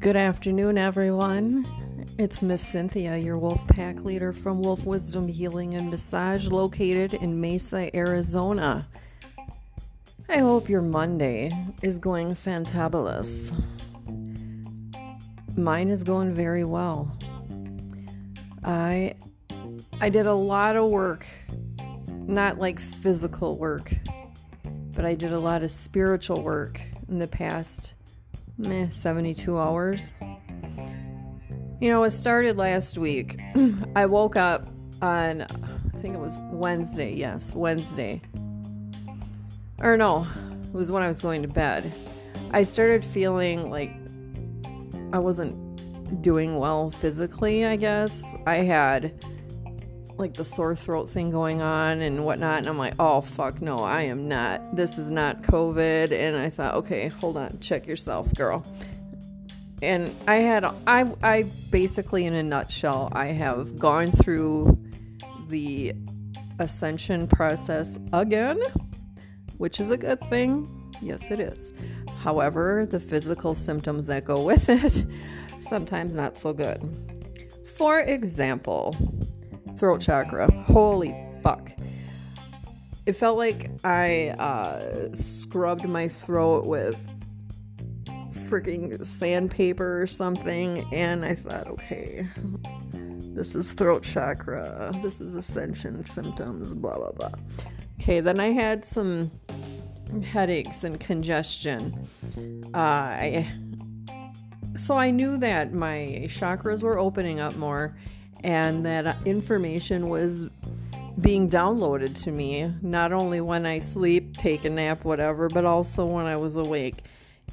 Good afternoon, everyone. It's Miss Cynthia, your Wolf Pack leader from Wolf Wisdom Healing and Massage, located in Mesa, Arizona. I hope your Monday is going fantabulous. Mine is going very well. I I did a lot of work, not like physical work, but I did a lot of spiritual work in the past meh, 72 hours. You know, it started last week. I woke up on, I think it was Wednesday, yes, Wednesday. Or no, it was when I was going to bed. I started feeling like I wasn't doing well physically, I guess. I had like the sore throat thing going on and whatnot. And I'm like, oh, fuck, no, I am not. This is not COVID. And I thought, okay, hold on, check yourself, girl. And I had, I, I basically, in a nutshell, I have gone through the ascension process again, which is a good thing. Yes, it is. However, the physical symptoms that go with it, sometimes not so good. For example, throat chakra. Holy fuck. It felt like I uh, scrubbed my throat with freaking sandpaper or something, and I thought, okay, this is throat chakra, this is ascension symptoms, blah blah blah. Okay, then I had some headaches and congestion. Uh, I, so I knew that my chakras were opening up more and that information was being downloaded to me not only when I sleep, take a nap, whatever, but also when I was awake.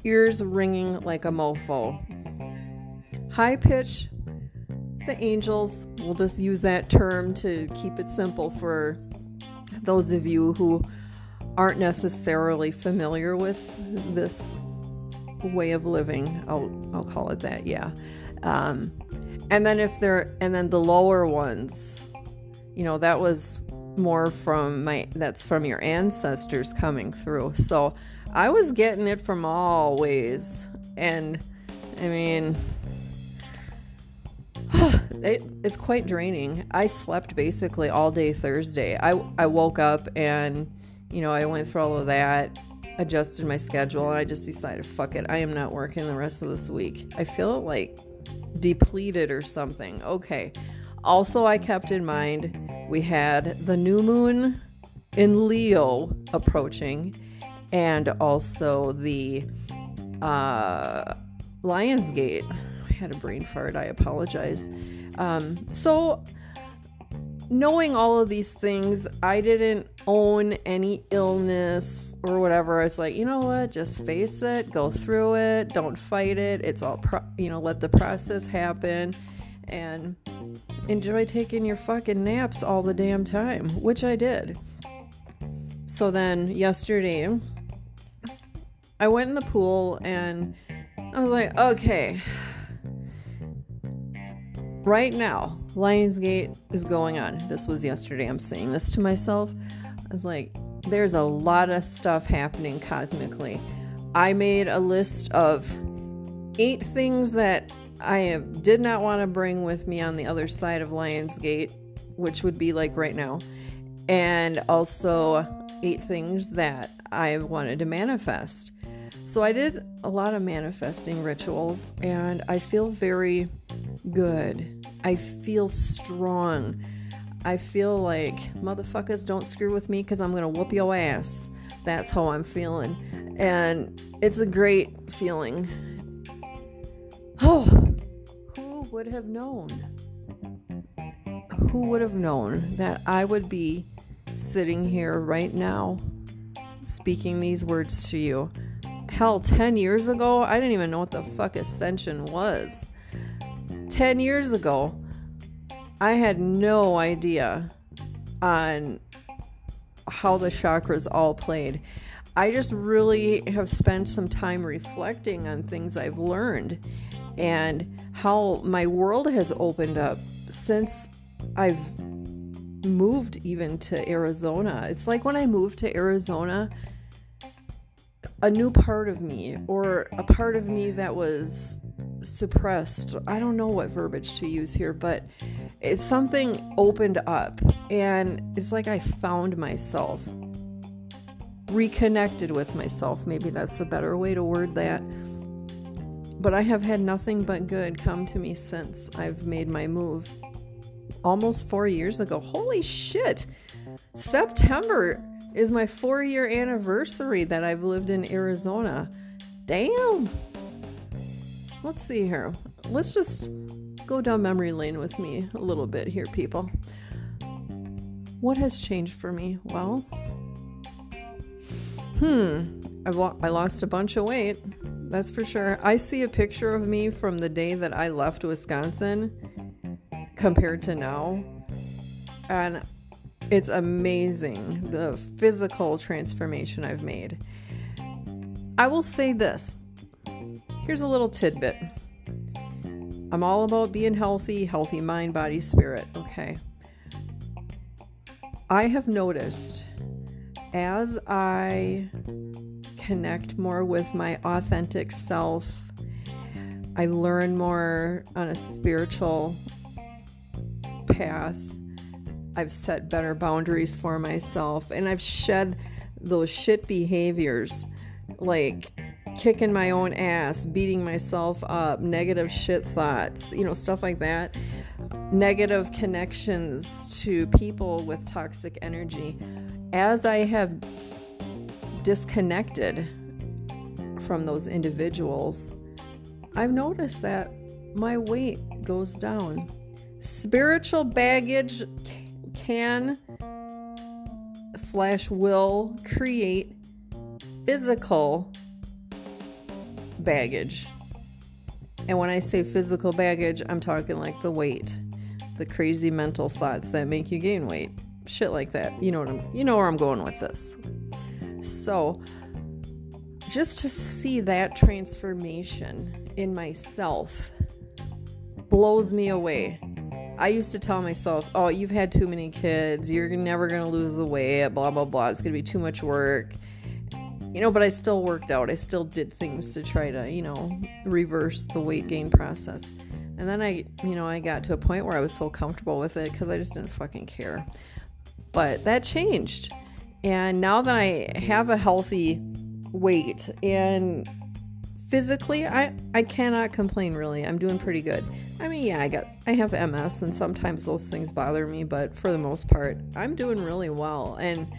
Ears ringing like a mofo. High pitch, the angels, we'll just use that term to keep it simple for those of you who aren't necessarily familiar with this way of living. I'll, I'll call it that, yeah. Um, and then if they're and then the lower ones you know that was more from my that's from your ancestors coming through. So i was getting it from all ways and i mean it, it's quite draining. I slept basically all day thursday. I i woke up and you know i went through all of that adjusted my schedule and i just decided fuck it i am not working the rest of this week. I feel like depleted or something. Okay. Also, I kept in mind we had the new moon in Leo approaching, and also the uh, Lion's Gate. I had a brain fart. I apologize. Um, so, knowing all of these things, I didn't own any illness or whatever. I was like, you know what? Just face it, go through it, don't fight it. It's all, pro- you know, let the process happen and enjoy taking your fucking naps all the damn time, which I did. So then yesterday, I went in the pool and I was like, okay, right now, Lionsgate is going on. This was yesterday. I'm saying this to myself. I was like, there's a lot of stuff happening cosmically. I made a list of eight things that I did not want to bring with me on the other side of Lionsgate, which would be like right now, and also eight things that I wanted to manifest. So I did a lot of manifesting rituals, and I feel very good. I feel strong. I feel like motherfuckers don't screw with me because I'm gonna whoop your ass. That's how I'm feeling. And it's a great feeling. Oh, who would have known? Who would have known that I would be sitting here right now speaking these words to you? Hell, 10 years ago, I didn't even know what the fuck ascension was. 10 years ago, I had no idea on how the chakras all played. I just really have spent some time reflecting on things I've learned and how my world has opened up since I've moved even to Arizona. It's like when I moved to Arizona, a new part of me or a part of me that was suppressed. I don't know what verbiage to use here, but it's something opened up and it's like I found myself, reconnected with myself. Maybe that's a better way to word that. But I have had nothing but good come to me since I've made my move almost four years ago. Holy shit! September is my four year anniversary that I've lived in Arizona. Damn! Let's see here. Let's just go down memory lane with me a little bit here, people. What has changed for me? Well, hmm, I've lo- I lost a bunch of weight. That's for sure. I see a picture of me from the day that I left Wisconsin compared to now. And it's amazing the physical transformation I've made. I will say this here's a little tidbit. I'm all about being healthy, healthy mind, body, spirit. Okay. I have noticed as I connect more with my authentic self, I learn more on a spiritual path I've set better boundaries for myself and I've shed those shit behaviors like kicking my own ass, beating myself up, negative shit thoughts, you know, stuff like that. Negative connections to people with toxic energy. As I have disconnected from those individuals, I've noticed that my weight goes down. Spiritual baggage can slash will create physical baggage. And when I say physical baggage, I'm talking like the weight, the crazy mental thoughts that make you gain weight, shit like that. You know what I'm, you know where I'm going with this. So, just to see that transformation in myself blows me away. I used to tell myself, oh, you've had too many kids. You're never going to lose the weight, blah, blah, blah. It's going to be too much work. You know, but I still worked out. I still did things to try to, you know, reverse the weight gain process. And then I, you know, I got to a point where I was so comfortable with it because I just didn't fucking care. But that changed. And now that I have a healthy weight and physically i i cannot complain really i'm doing pretty good i mean yeah i got i have ms and sometimes those things bother me but for the most part i'm doing really well and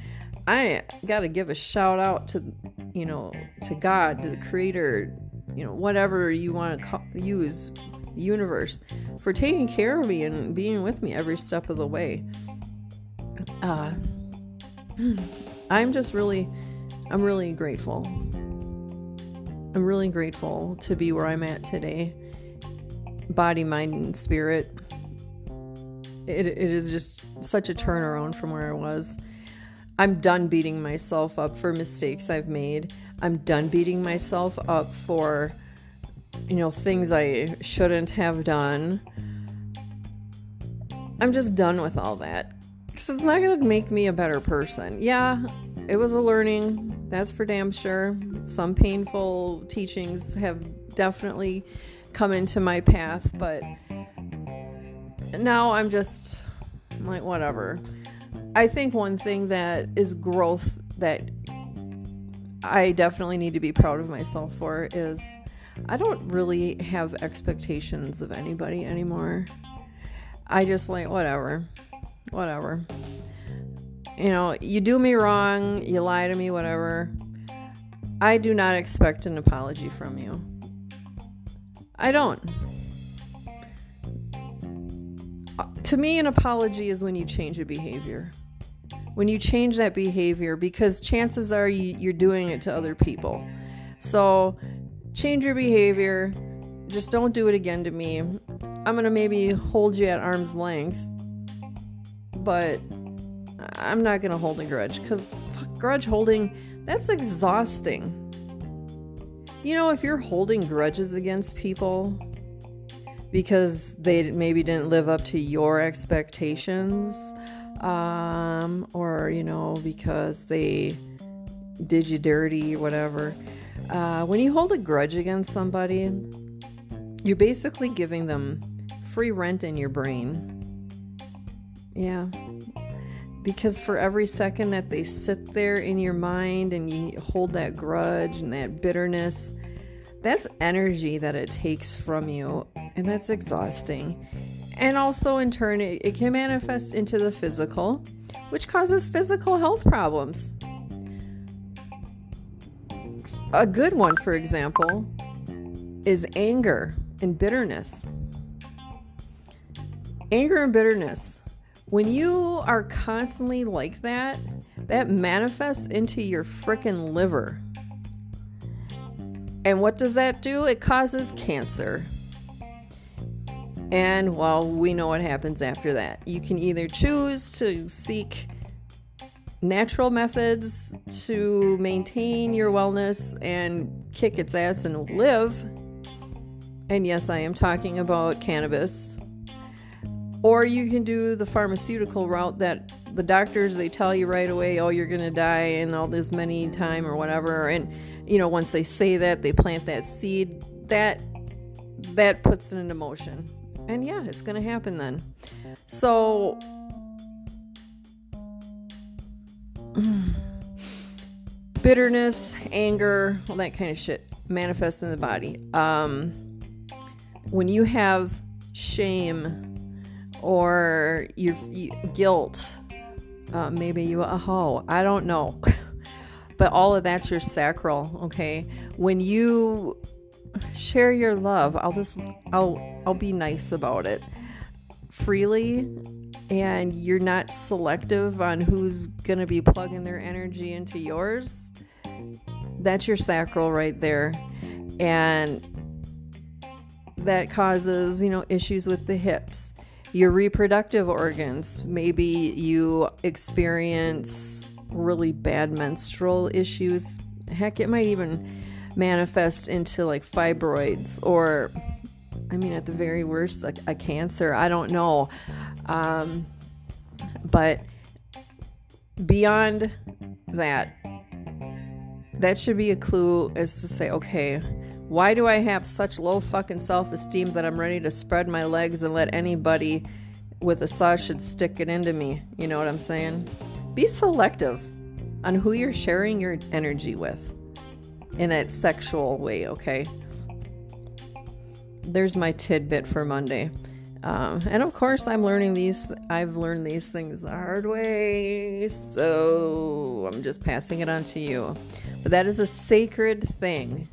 i got to give a shout out to you know to god to the creator you know whatever you want to use the universe for taking care of me and being with me every step of the way uh i'm just really i'm really grateful I'm really grateful to be where I'm at today. Body, mind, and spirit. It, it is just such a turnaround from where I was. I'm done beating myself up for mistakes I've made. I'm done beating myself up for, you know, things I shouldn't have done. I'm just done with all that. Because it's not going to make me a better person. Yeah, it was a learning, that's for damn sure. Some painful teachings have definitely come into my path, but now I'm just I'm like, whatever. I think one thing that is growth that I definitely need to be proud of myself for is I don't really have expectations of anybody anymore. I just like, whatever. Whatever you know, you do me wrong, you lie to me, whatever. I do not expect an apology from you. I don't. To me, an apology is when you change a behavior. When you change that behavior, because chances are you're doing it to other people. So, change your behavior. Just don't do it again to me. I'm going to maybe hold you at arm's length, but I'm not gonna hold a grudge because grudge holding that's exhausting. You know, if you're holding grudges against people because they maybe didn't live up to your expectations, um, or you know, because they did you dirty, whatever. Uh, when you hold a grudge against somebody, you're basically giving them free rent in your brain. Yeah. Because for every second that they sit there in your mind and you hold that grudge and that bitterness, that's energy that it takes from you, and that's exhausting. And also, in turn, it, it can manifest into the physical, which causes physical health problems. A good one, for example, is anger and bitterness. Anger and bitterness. When you are constantly like that, that manifests into your freaking liver. And what does that do? It causes cancer. And well, we know what happens after that. You can either choose to seek natural methods to maintain your wellness and kick its ass and live. And yes, I am talking about cannabis. Or you can do the pharmaceutical route that the doctors they tell you right away, oh, you're going to die in all this many time or whatever. And you know, once they say that, they plant that seed. That that puts it into motion. And yeah, it's going to happen then. So bitterness, anger, all that kind of shit manifests in the body. Um, when you have shame or your you guilt, uh, maybe you a hoe, I don't know. but all of that's your sacral, okay? When you share your love, I'll just I'll I'll be nice about it freely and you're not selective on who's going to be plugging their energy into yours, that's your sacral right there. And that causes, you know, issues with the hips. Your reproductive organs, maybe you experience really bad menstrual issues. Heck, it might even manifest into like fibroids or I mean, at the very worst, a, a cancer. I don't know. Um, but beyond that, that should be a clue as to say, okay, why do I have such low fucking self esteem that I'm ready to spread my legs and let anybody with a saw should stick it into me? You know what I'm saying? Be selective on who you're sharing your energy with in a sexual way, okay? There's my tidbit for Monday. Um, and of course, I'm learning these. I've learned these things the hard way, so I'm just passing it on to you. But that is a sacred thing.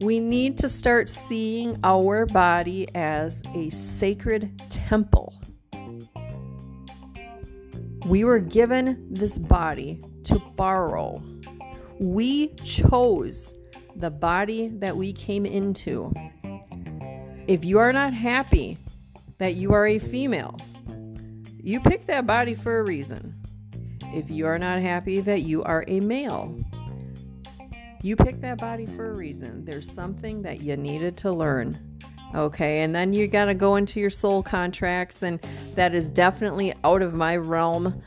We need to start seeing our body as a sacred temple. We were given this body to borrow. We chose the body that we came into. If you are not happy that you are a female. You picked that body for a reason. If you are not happy that you are a male, you picked that body for a reason. There's something that you needed to learn. Okay, and then you got to go into your soul contracts, and that is definitely out of my realm,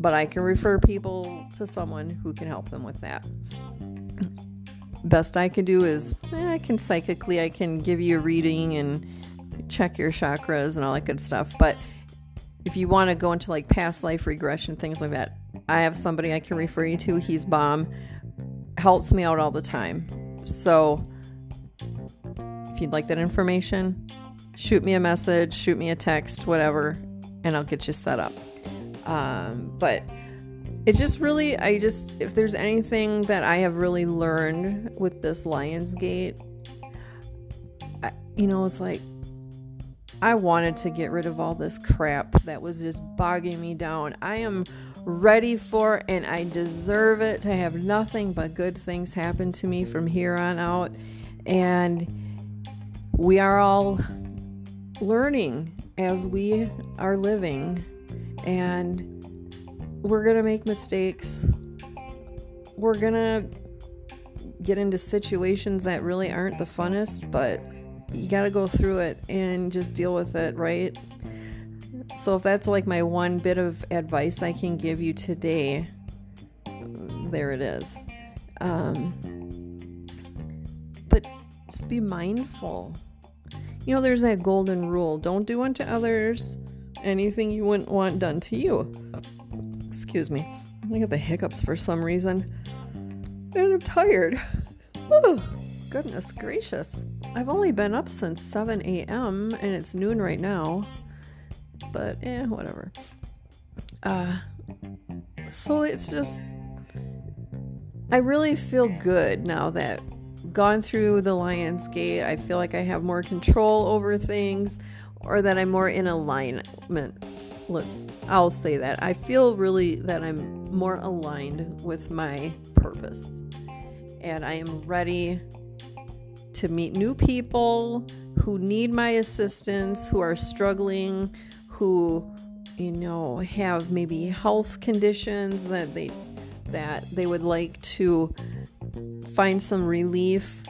but I can refer people to someone who can help them with that. Best I can do is eh, I can psychically, I can give you a reading and check your chakras and all that good stuff. But if you want to go into like past life regression, things like that, I have somebody I can refer you to. He's bomb, helps me out all the time. So if you'd like that information, shoot me a message, shoot me a text, whatever, and I'll get you set up. Um, but it's just really, I just, if there's anything that I have really learned with this Lionsgate, I, you know, it's like I wanted to get rid of all this crap that was just bogging me down. I am ready for and I deserve it to have nothing but good things happen to me from here on out. And we are all learning as we are living. And we're to make mistakes. We're to get into situations that really aren't the funnest, but you got to go through it and just deal with it, right? So, if that's like my one bit of advice I can give you today, there it is. Um, but just be mindful. You know, there's that golden rule don't do unto others anything you wouldn't want done to you. Excuse me. I got the hiccups for some reason. And I'm tired. Oh, goodness gracious. I've only been up since 7 a.m. and it's noon right now. But, eh, whatever. Uh, so it's just. I really feel good now that gone through the Lion's Gate. I feel like I have more control over things or that I'm more in alignment. Let's I'll say that. I feel really that I'm more aligned with my purpose. And I am ready to meet new people who need my assistance, who are struggling, who you know have maybe health conditions that they that they would like to find some relief.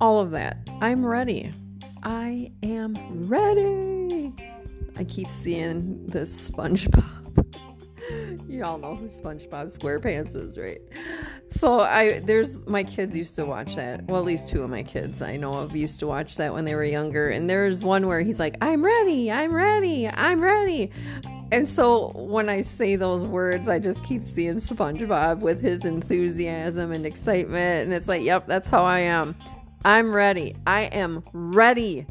All of that. I'm ready. I am ready. I keep seeing this SpongeBob. Y'all know who SpongeBob SquarePants is, right? So I there's my kids used to watch that. Well, at least two of my kids I know of used to watch that when they were younger. And there's one where he's like, "I'm ready. I'm ready. I'm ready." And so when I say those words, I just keep seeing SpongeBob with his enthusiasm and excitement. And it's like, yep, that's how I am. I'm ready. I am ready.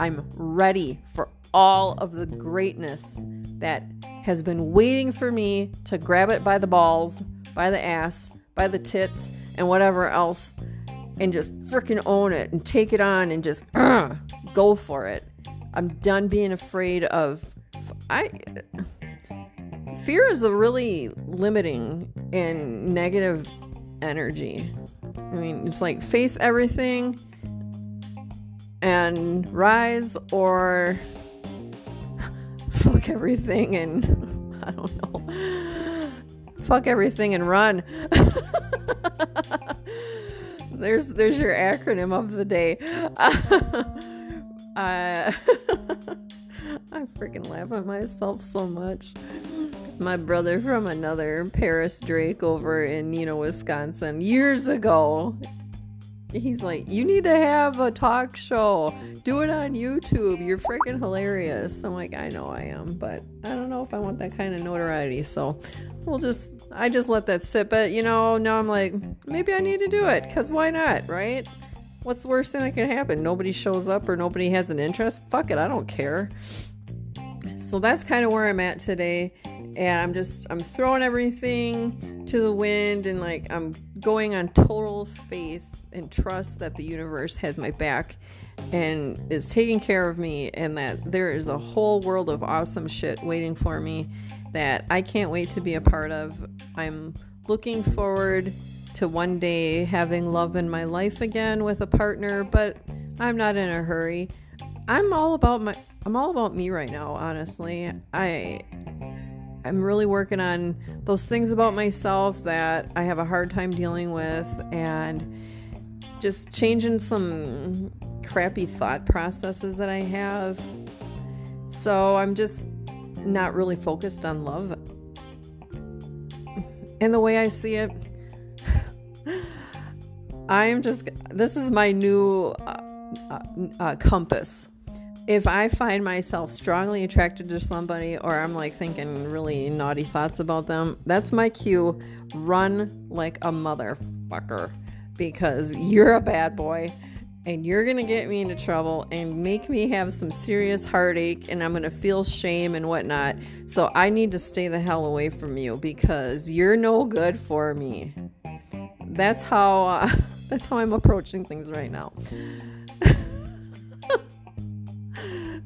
I'm ready for all of the greatness that has been waiting for me to grab it by the balls, by the ass, by the tits, and whatever else, and just freaking own it and take it on and just uh, go for it. I'm done being afraid of I fear is a really limiting and negative energy. I mean, it's like face everything and rise or fuck everything and I don't know. Fuck everything and run. there's there's your acronym of the day. uh, I freaking laugh at myself so much. My brother from another Paris Drake over in Neenah, Wisconsin, years ago, he's like, You need to have a talk show. Do it on YouTube. You're freaking hilarious. I'm like, I know I am, but I don't know if I want that kind of notoriety. So we'll just, I just let that sit. But, you know, now I'm like, maybe I need to do it because why not, right? What's the worst thing that can happen? Nobody shows up or nobody has an interest? Fuck it, I don't care. So that's kind of where I'm at today. And I'm just, I'm throwing everything to the wind and like I'm going on total faith and trust that the universe has my back and is taking care of me and that there is a whole world of awesome shit waiting for me that I can't wait to be a part of. I'm looking forward to one day having love in my life again with a partner, but I'm not in a hurry. I'm all about my I'm all about me right now, honestly. I I'm really working on those things about myself that I have a hard time dealing with and just changing some crappy thought processes that I have. So I'm just not really focused on love. And the way I see it, I am just, this is my new uh, uh, uh, compass if I find myself strongly attracted to somebody or I'm like thinking really naughty thoughts about them, that's my cue. Run like a motherfucker because you're a bad boy and you're going to get me into trouble and make me have some serious heartache and I'm going to feel shame and whatnot. So I need to stay the hell away from you because you're no good for me. That's how uh, that's how I'm approaching things right now.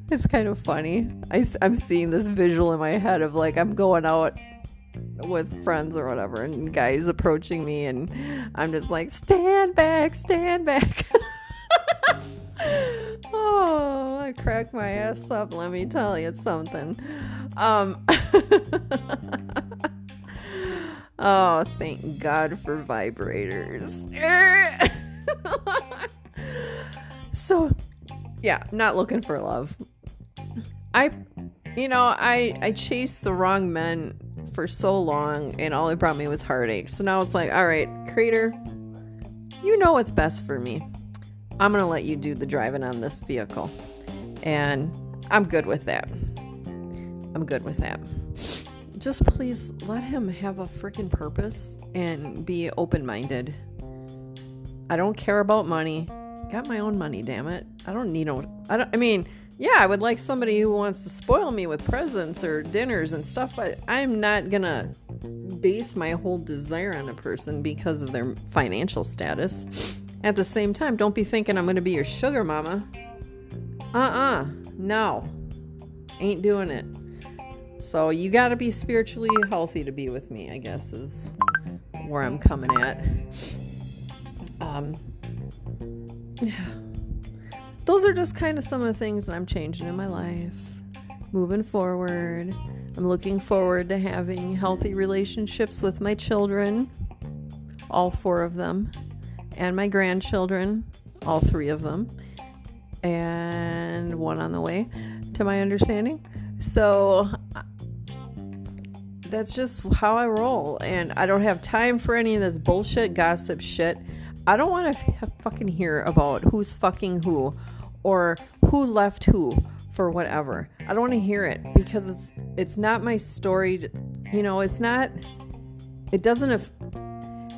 It's kind of funny. I, I'm seeing this visual in my head of like I'm going out with friends or whatever, and guys approaching me, and I'm just like, stand back, stand back. oh, I crack my ass up. Let me tell you something. Um. oh, thank God for vibrators. so, yeah, not looking for love. I, you know, I I chased the wrong men for so long and all it brought me was heartache. So now it's like, all right, Creator, you know what's best for me. I'm going to let you do the driving on this vehicle. And I'm good with that. I'm good with that. Just please let him have a freaking purpose and be open minded. I don't care about money. Got my own money, damn it. I don't need no. I don't. I mean, yeah, I would like somebody who wants to spoil me with presents or dinners and stuff, but I'm not gonna base my whole desire on a person because of their financial status. At the same time, don't be thinking I'm gonna be your sugar mama. Uh uh no. Ain't doing it. So you gotta be spiritually healthy to be with me, I guess, is where I'm coming at. Um, yeah those are just kind of some of the things that I'm changing in my life. Moving forward, I'm looking forward to having healthy relationships with my children, all four of them, and my grandchildren, all three of them, and one on the way, to my understanding. So that's just how I roll, and I don't have time for any of this bullshit gossip shit. I don't want to f- fucking hear about who's fucking who or who left who for whatever. I don't want to hear it because it's it's not my story. To, you know, it's not. It doesn't have.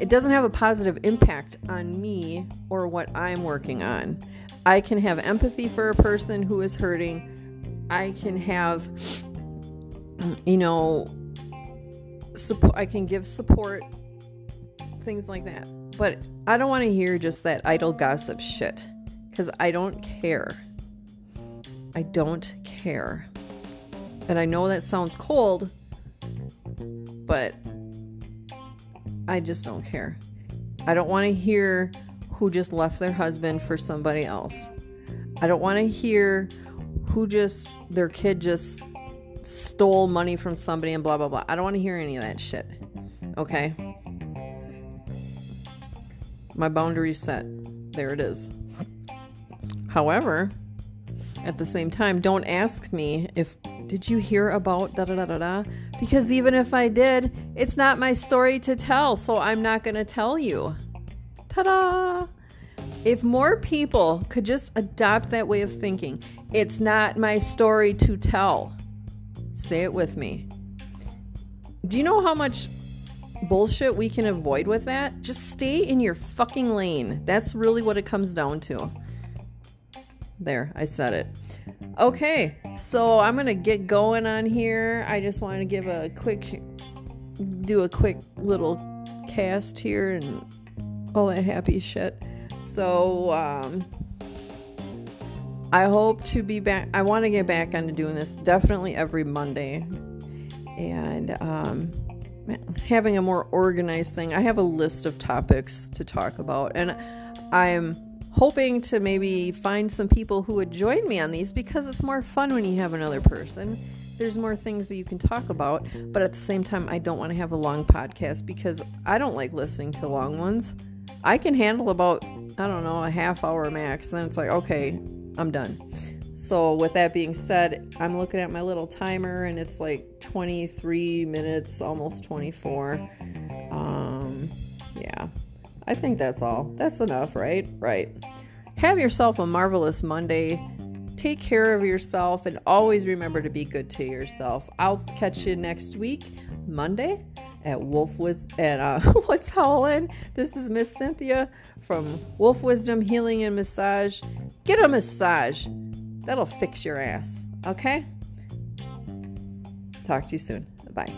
It doesn't have a positive impact on me or what I'm working on. I can have empathy for a person who is hurting. I can have, you know, support. I can give support, things like that. But I don't want to hear just that idle gossip shit because I don't care. I don't care. And I know that sounds cold, but I just don't care. I don't want to hear who just left their husband for somebody else. I don't want to hear who just, their kid just stole money from somebody and blah, blah, blah. I don't want to hear any of that shit. Okay? My boundary's set. There it is. However, at the same time, don't ask me if did you hear about da da da da da because even if I did, it's not my story to tell, so I'm not going to tell you. Ta-da! If more people could just adopt that way of thinking, it's not my story to tell. Say it with me. Do you know how much bullshit we can avoid with that? Just stay in your fucking lane. That's really what it comes down to. There, I said it. Okay, so I'm gonna get going on here. I just want to give a quick, do a quick little cast here and all that happy shit. So, um, I hope to be back. I want to get back onto doing this definitely every Monday and um, having a more organized thing. I have a list of topics to talk about, and I'm hoping to maybe find some people who would join me on these because it's more fun when you have another person. There's more things that you can talk about, but at the same time, I don't want to have a long podcast because I don't like listening to long ones. I can handle about, I don't know, a half hour max. Then it's like, okay, I'm done. So, with that being said, I'm looking at my little timer and it's like 23 minutes, almost 24. I think that's all. That's enough, right? Right. Have yourself a marvelous Monday. Take care of yourself and always remember to be good to yourself. I'll catch you next week, Monday, at Wolf Wis at uh, what's howling. This is Miss Cynthia from Wolf Wisdom Healing and Massage. Get a massage. That'll fix your ass. Okay? Talk to you soon. Bye.